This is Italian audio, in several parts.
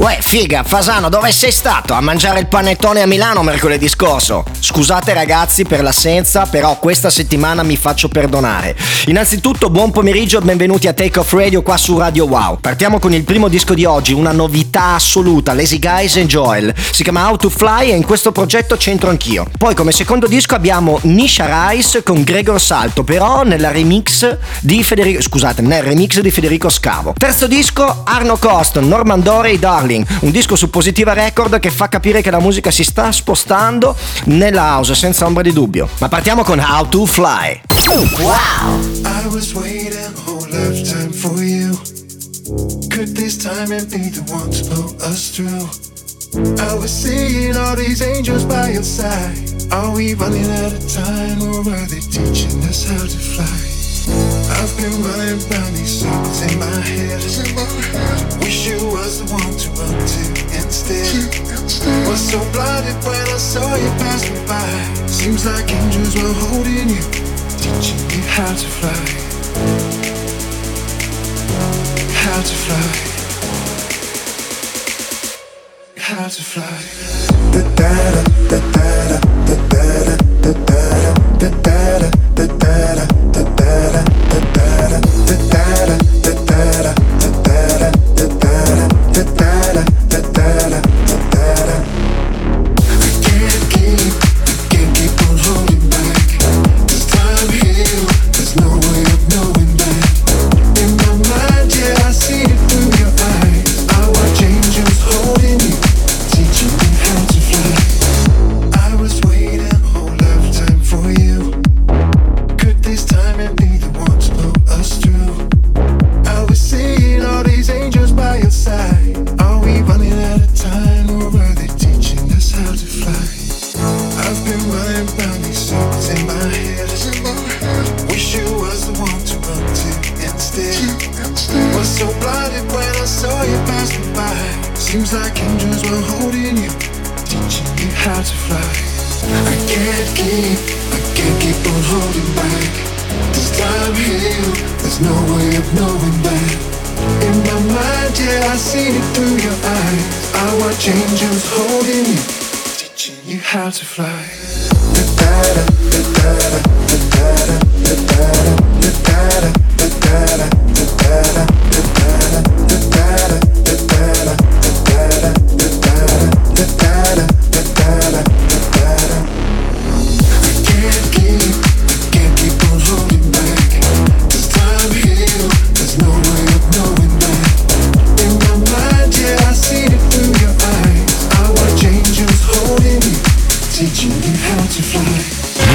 Uè, figa, Fasano, dove sei stato? A mangiare il panettone a Milano mercoledì scorso? Scusate ragazzi per l'assenza, però questa settimana mi faccio perdonare. Innanzitutto, buon pomeriggio e benvenuti a Take Off Radio qua su Radio Wow. Partiamo con il primo disco di oggi, una novità assoluta, Lazy Guys and Joel. Si chiama How to Fly e in questo progetto c'entro anch'io. Poi come secondo disco abbiamo Nisha Rice con Gregor Salto, però nella remix di Federico... scusate, nel remix di Federico Scavo. Terzo disco, Arno Cost, Norman Dorey, Darling. Un disco su Positiva Record che fa capire che la musica si sta spostando nella house, senza ombra di dubbio. Ma partiamo con How to Fly. Wow I was waiting a whole lifetime for you. Could this time it be the one to pull us through? I was seeing all these angels by your side. Are we running out of time or are they teaching us how to fly? I've been running round these circles in my head. Wish you was the one to run to instead. Was so blinded when I saw you pass me by. Seems like angels were holding you, teaching you how to fly. How to fly. How to fly. Da da da da da da da da da da da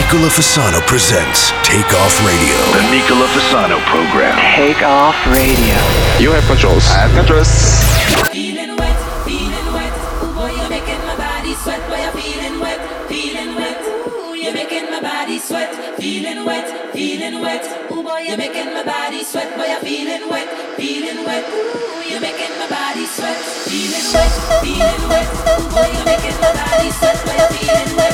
Nicola Fasano presents Take Off Radio. The Nicola Fasano program. Take off radio. You have controls. I have controls. Feeling wet, feeling wet. Ooh, boy, you're making my body sweat. Boy, you're feeling wet, feeling wet. Ooh, you're making my body sweat. Feeling wet, feeling wet. Ooh, boy, you're making my body sweat. Boy, you're feeling wet, feeling wet. Ooh, you're making my body sweat. Feeling wet, feeling wet. Ooh, boy, you're making my body sweat. Boy, you're feeling wet,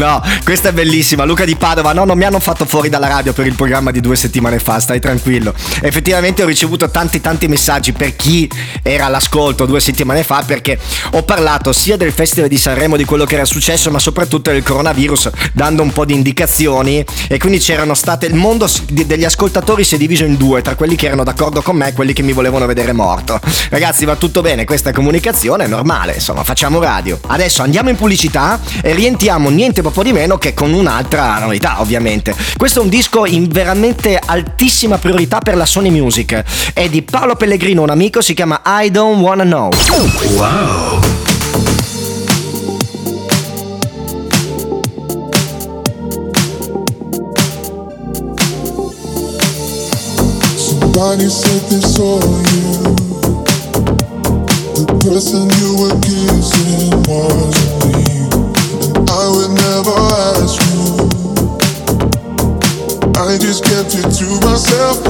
No, questa è bellissima. Luca di Padova, no, non mi hanno fatto fuori dalla radio per il programma di due settimane fa, stai tranquillo. Effettivamente ho ricevuto tanti tanti messaggi per chi era all'ascolto due settimane fa perché ho parlato sia del Festival di Sanremo, di quello che era successo, ma soprattutto del coronavirus, dando un po' di indicazioni e quindi c'erano state... Il mondo degli ascoltatori si è diviso in due, tra quelli che erano d'accordo con me e quelli che mi volevano vedere morto. Ragazzi, va tutto bene, questa comunicazione è normale, insomma, facciamo radio. Adesso andiamo in pubblicità e rientriamo niente un po' di meno che con un'altra novità ovviamente. Questo è un disco in veramente altissima priorità per la Sony Music. È di Paolo Pellegrino, un amico, si chiama I Don't Wanna Know. Wow! Somebody said they saw you. The person you accusing was. myself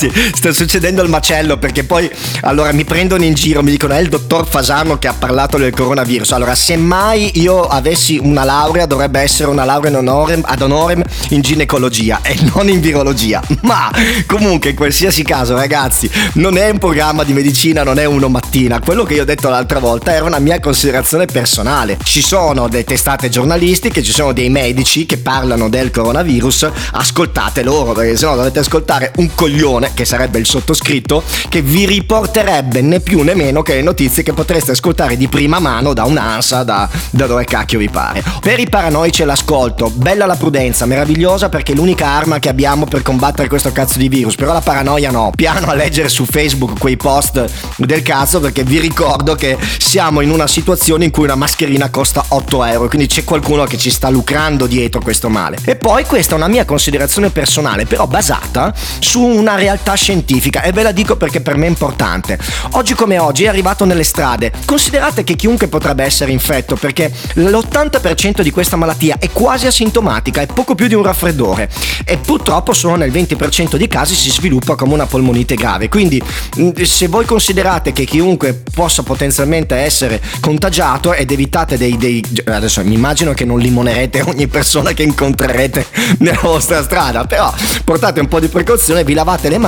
Ragazzi, sta succedendo il macello perché poi allora mi prendono in giro, mi dicono è il dottor Fasano che ha parlato del coronavirus. Allora, se mai io avessi una laurea, dovrebbe essere una laurea honorem- ad honorem in ginecologia e non in virologia. Ma comunque, in qualsiasi caso, ragazzi, non è un programma di medicina, non è uno mattina. Quello che io ho detto l'altra volta era una mia considerazione personale. Ci sono delle testate giornalistiche, ci sono dei medici che parlano del coronavirus, ascoltate loro perché sennò dovete ascoltare un coglione, che sarebbe il sottoscritto, che vi riporterebbe né più né meno che le notizie che potreste ascoltare di prima mano da un'ansa, da, da dove cacchio vi pare. Per i paranoici l'ascolto, bella la prudenza, meravigliosa perché è l'unica arma che abbiamo per combattere questo cazzo di virus, però la paranoia no. Piano a leggere su Facebook quei post del cazzo perché vi ricordo che siamo in una situazione in cui una mascherina costa 8 euro, quindi c'è qualcuno che ci sta lucrando dietro questo male. E poi questa è una mia considerazione personale, però basata su una realtà scientifica e ve la dico perché per me è importante. Oggi come oggi è arrivato nelle strade. Considerate che chiunque potrebbe essere infetto perché l'80% di questa malattia è quasi asintomatica, è poco più di un raffreddore e purtroppo solo nel 20% di casi si sviluppa come una polmonite grave. Quindi mh, se voi considerate che chiunque possa potenzialmente essere contagiato ed evitate dei, dei adesso mi immagino che non limonerete ogni persona che incontrerete nella vostra strada, però portate un po' di precauzione, vi lavate le mani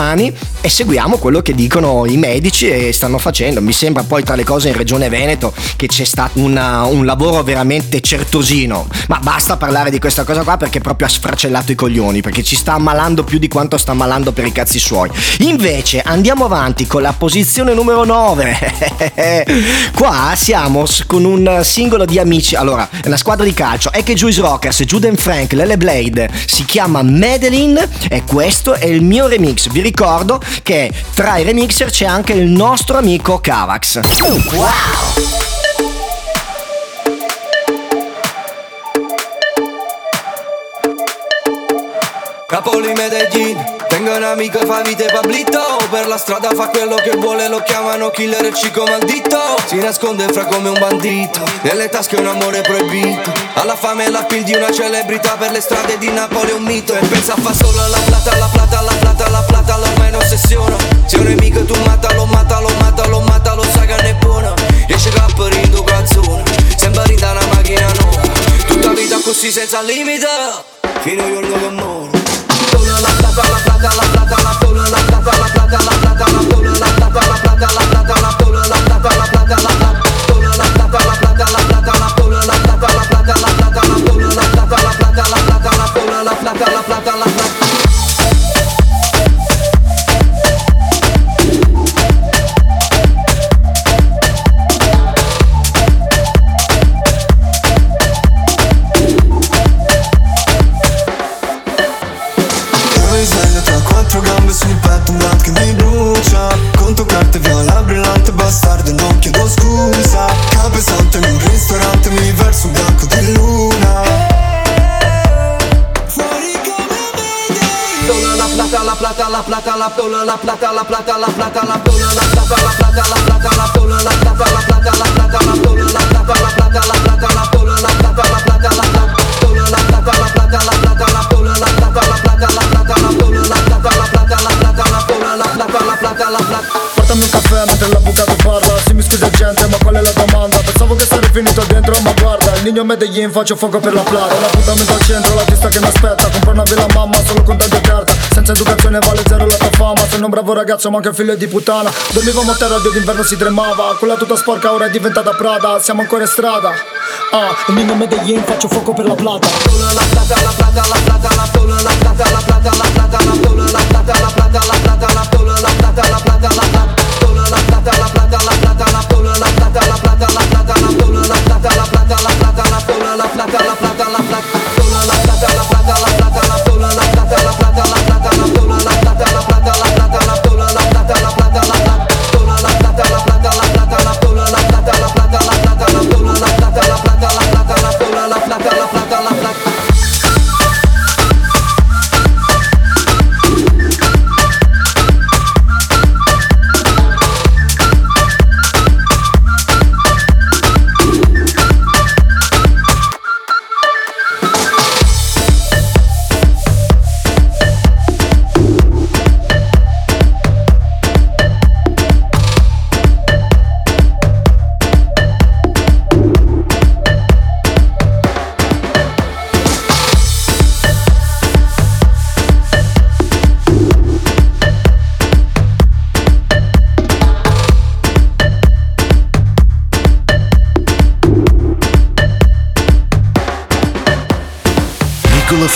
e seguiamo quello che dicono i medici e stanno facendo. Mi sembra poi tra le cose in Regione Veneto che c'è stato una- un lavoro veramente certosino, ma basta parlare di questa cosa qua perché proprio ha sfracellato i coglioni, perché ci sta ammalando più di quanto sta ammalando per i cazzi suoi. Invece andiamo avanti con la posizione numero 9. Qua siamo con un singolo di amici, allora, una squadra di calcio, è che Juice Rockers, Juden Frank, Lele Blade, si chiama Madeline e questo è il mio remix. Vi ricordo che tra i remixer c'è anche il nostro amico Cavax. Napoli, Medellín, tengo Venga un amico e fa vite pablito. Per la strada fa quello che vuole Lo chiamano killer e cico maldito. Si nasconde fra come un bandito Nelle tasche un amore proibito. Alla fame e la pill di una celebrità Per le strade di Napoli un mito. E pensa fa solo alla plata, alla plata, alla plata, alla plata senza limite Fino al giorno che la solo la plata, la plata, la plata, la Nino Medellin faccio fuoco per la plata Un appuntamento al centro la pista che mi aspetta Compro una villa mamma solo con tante carta Senza educazione vale zero la tua fama Sei un bravo ragazzo ma anche un figlio di puttana Dormivamo a terra Dio d'inverno si tremava Quella tutta sporca ora è diventata Prada Siamo ancora in strada Ah, il Nino Medellin faccio fuoco per la plata la plata, la plata, la plata, la solo la plata, la plata, la plata, la solo la plata, la plata, la plata, la solo la plata, la plata, la plata, la plata, la plata, la plata, la solo la plata, la plata, la plata, la solo la plata, la plata, la plata, la solo la plata, la plata, la plata, solo la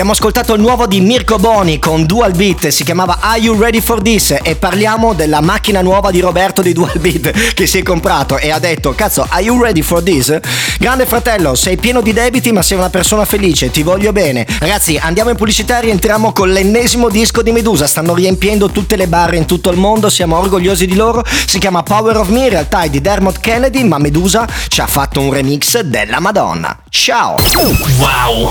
Abbiamo ascoltato il nuovo di Mirko Boni con Dual Beat, si chiamava Are You Ready for This? E parliamo della macchina nuova di Roberto di Dual Beat che si è comprato e ha detto cazzo Are you ready for this? Grande fratello, sei pieno di debiti ma sei una persona felice, ti voglio bene. Ragazzi andiamo in pubblicità e rientriamo con l'ennesimo disco di Medusa, stanno riempiendo tutte le barre in tutto il mondo, siamo orgogliosi di loro, si chiama Power of Me, in realtà è di Dermot Kennedy ma Medusa ci ha fatto un remix della Madonna. Ciao! Wow!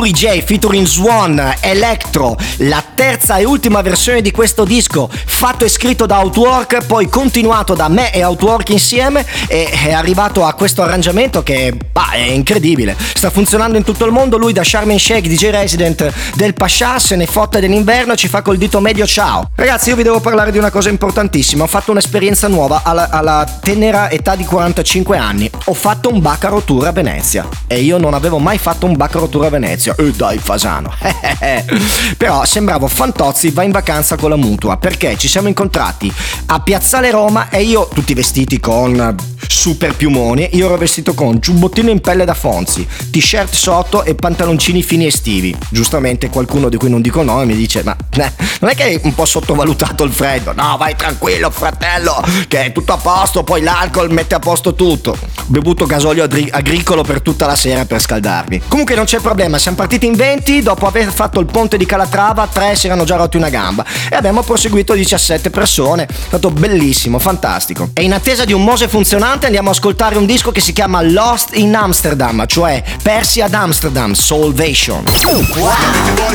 Yuri J featuring Swan, Electro, la terza e ultima versione di questo disco, fatto e scritto da Outwork, poi continuato da me e Outwork insieme e è arrivato a questo arrangiamento che bah, è incredibile. Sta funzionando in tutto il mondo, lui da Sharm el Sheikh, DJ resident del Pasha, se ne fotte dell'inverno ci fa col dito medio ciao. Ragazzi, io vi devo parlare di una cosa importantissima, ho fatto un'esperienza nuova alla, alla tenera età di 45 anni. Ho fatto un Bacaro a Venezia e io non avevo mai fatto un Bacaro a Venezia. E dai, Fasano. Però sembravo Fantozzi va in vacanza con la mutua perché ci siamo incontrati a Piazzale Roma e io tutti vestiti con super piumoni, io ero vestito con giubbottino in pelle da Fonzi, t-shirt sotto e pantaloncini fini estivi. Giustamente qualcuno di cui non dico nome mi dice "Ma eh, non è che hai un po' sottovalutato il freddo?". No, vai tranquillo, fratello, che è tutto a posto, poi l'alcol mette a posto tutto. Ho bevuto gasolio agri- agricolo per tutta la sera per scaldarmi. Comunque non c'è problema, siamo partiti in 20, dopo aver fatto il ponte di Calatrava, tre si erano già rotti una gamba e abbiamo proseguito 17 persone. È stato bellissimo, fantastico. E in attesa di un Mose funzionante andiamo a ascoltare un disco che si chiama Lost in Amsterdam, cioè Persi ad Amsterdam, Salvation. Amsterdam,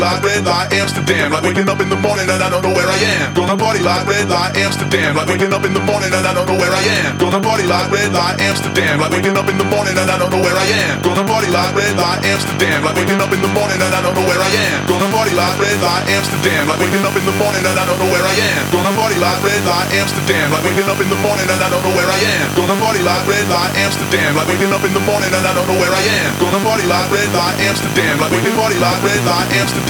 like red light Amsterdam, like waking up in the morning and I don't know where I am. Gonna party like red light Amsterdam, like waking up in the morning and I don't know where I am. Gonna party like red light Amsterdam, like waking up in the morning and I don't know where I am. Gonna party like red light Amsterdam, like waking up in the morning and I don't know where I am. Gonna party like red light Amsterdam, like waking up in the morning and I don't know where I am. Gonna party like red light Amsterdam, like waking up in the morning and I don't know where I am. Gonna party like red light Amsterdam, like waking up in the morning and I don't know where I am. Gonna party like red light Amsterdam, like can party like red light Amsterdam,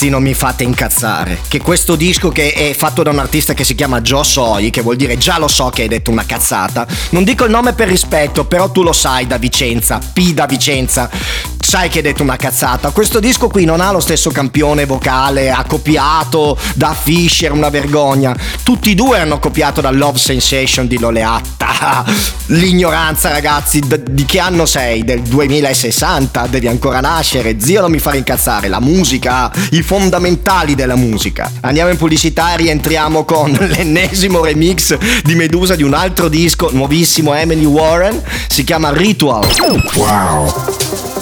Ragazzi non mi fate incazzare. Che questo disco che è fatto da un artista che si chiama Joe Soi, che vuol dire già lo so che hai detto una cazzata. Non dico il nome per rispetto, però tu lo sai da Vicenza, P da Vicenza. Sai che hai detto una cazzata. Questo disco qui non ha lo stesso campione vocale, ha copiato da Fisher, una vergogna. Tutti e due hanno copiato da Love Sensation di Loleatta. L'ignoranza, ragazzi, d- di che anno sei? Del 2060? Devi ancora nascere? Zio, non mi fare incazzare. La musica, i fondamentali della musica. Andiamo in pubblicità e rientriamo con l'ennesimo remix di Medusa di un altro disco nuovissimo, Emily Warren. Si chiama Ritual. Wow.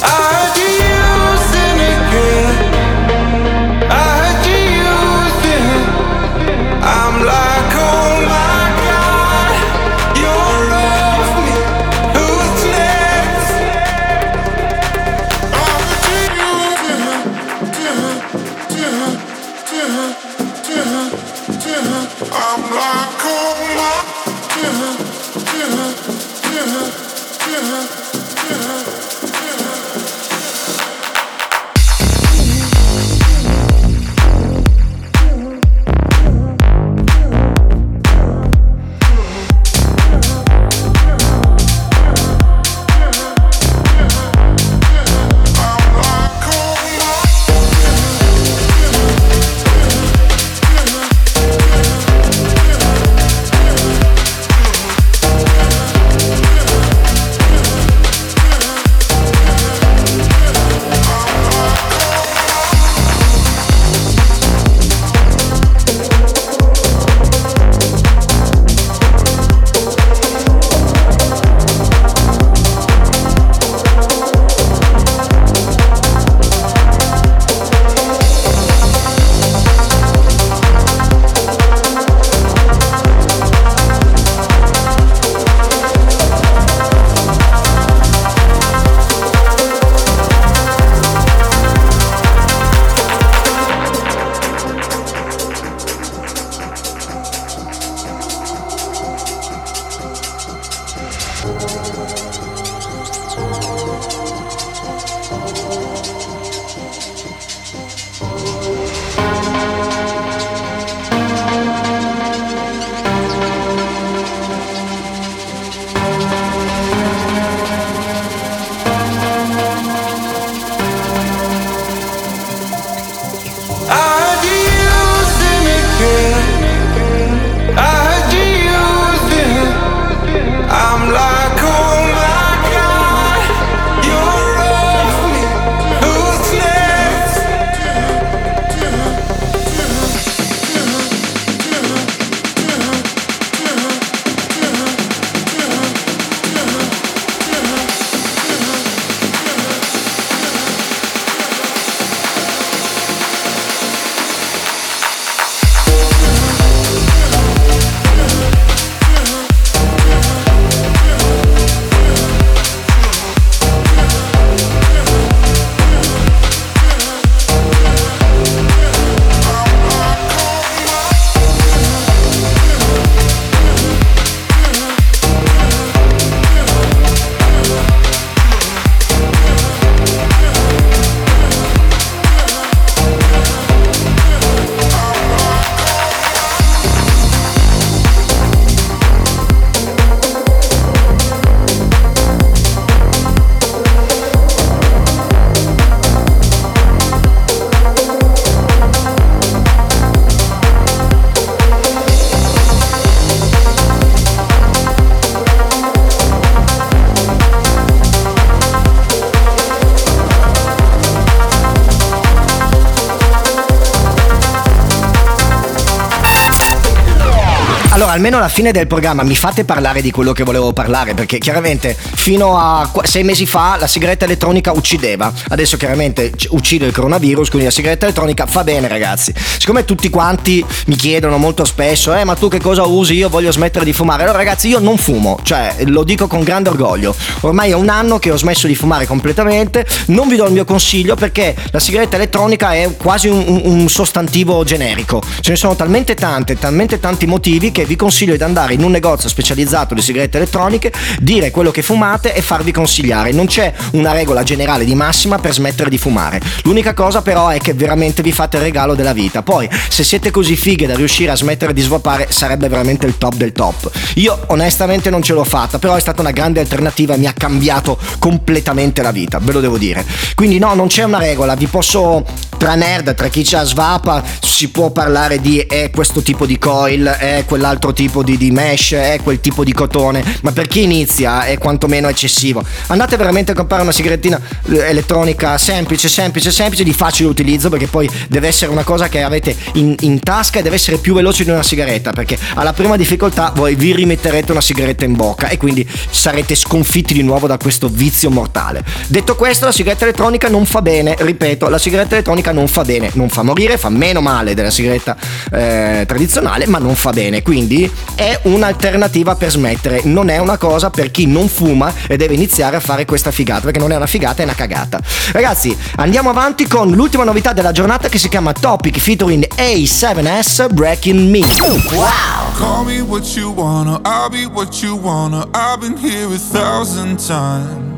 I'm alla fine del programma mi fate parlare di quello che volevo parlare, perché chiaramente fino a sei mesi fa la sigaretta elettronica uccideva. Adesso chiaramente uccide il coronavirus, quindi la sigaretta elettronica fa bene, ragazzi. Siccome tutti quanti mi chiedono molto spesso, eh, ma tu che cosa usi? Io voglio smettere di fumare. Allora, ragazzi, io non fumo, cioè lo dico con grande orgoglio. Ormai è un anno che ho smesso di fumare completamente. Non vi do il mio consiglio perché la sigaretta elettronica è quasi un- un sostantivo generico. Ce ne sono talmente tante, talmente tanti motivi che vi consiglio di andare in un negozio specializzato di sigarette elettroniche, dire quello che fumate e farvi consigliare. Non c'è una regola generale di massima per smettere di fumare. L'unica cosa però è che veramente vi fate il regalo della vita. Poi, se siete così fighe da riuscire a smettere di svapare, sarebbe veramente il top del top. Io onestamente non ce l'ho fatta, però è stata una grande alternativa e mi ha cambiato completamente la vita, ve lo devo dire. Quindi no, non c'è una regola, vi posso tra nerd, tra chi c'ha svapa, si può parlare di è questo tipo di coil, è quell'altro tipo di, di mesh, è quel tipo di cotone, ma per chi inizia è quantomeno eccessivo. Andate veramente a comprare una sigarettina eh, elettronica semplice, semplice, semplice, di facile utilizzo, perché poi deve essere una cosa che avete in, in tasca e deve essere più veloce di una sigaretta, perché alla prima difficoltà voi vi rimetterete una sigaretta in bocca e quindi sarete sconfitti di nuovo da questo vizio mortale. Detto questo, la sigaretta elettronica non fa bene, ripeto, la sigaretta elettronica non fa bene, non fa morire, fa meno male della sigaretta eh, tradizionale, ma non fa bene, quindi è un'alternativa per smettere, non è una cosa per chi non fuma e deve iniziare a fare questa figata, perché non è una figata, è una cagata. Ragazzi, andiamo avanti con l'ultima novità della giornata che si chiama Topic featuring A7S Breaking Me. Wow! Call me what you wanna, I'll be what you wanna. I've been here a thousand times.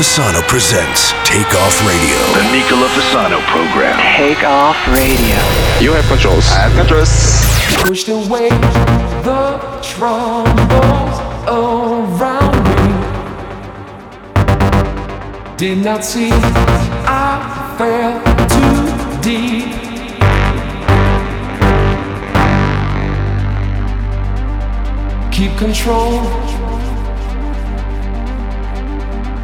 Fasano presents Take Off Radio. The Nicola Fasano program. Take off radio. You have controls. I have controls. Pushed away the troubles around me. Did not see I fell too deep. Keep control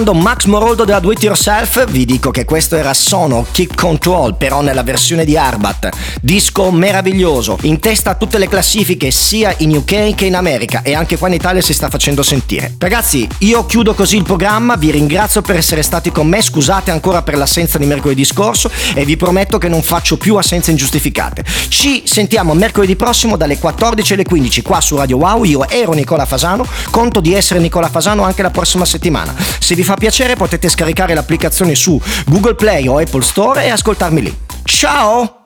Salutando Max Moroldo della Do It Yourself, vi dico che questo era Sono Kick Control, però nella versione di Arbat. Disco meraviglioso, in testa a tutte le classifiche sia in UK che in America e anche qua in Italia si sta facendo sentire. Ragazzi, io chiudo così il programma, vi ringrazio per essere stati con me, scusate ancora per l'assenza di mercoledì scorso e vi prometto che non faccio più assenze ingiustificate. Ci sentiamo mercoledì prossimo dalle 14 alle 15 qua su Radio Wow, io ero Nicola Fasano, conto di essere Nicola Fasano anche la prossima settimana. Se vi fa piacere potete scaricare l'applicazione su Google Play o Apple Store e ascoltarmi lì. Ciao!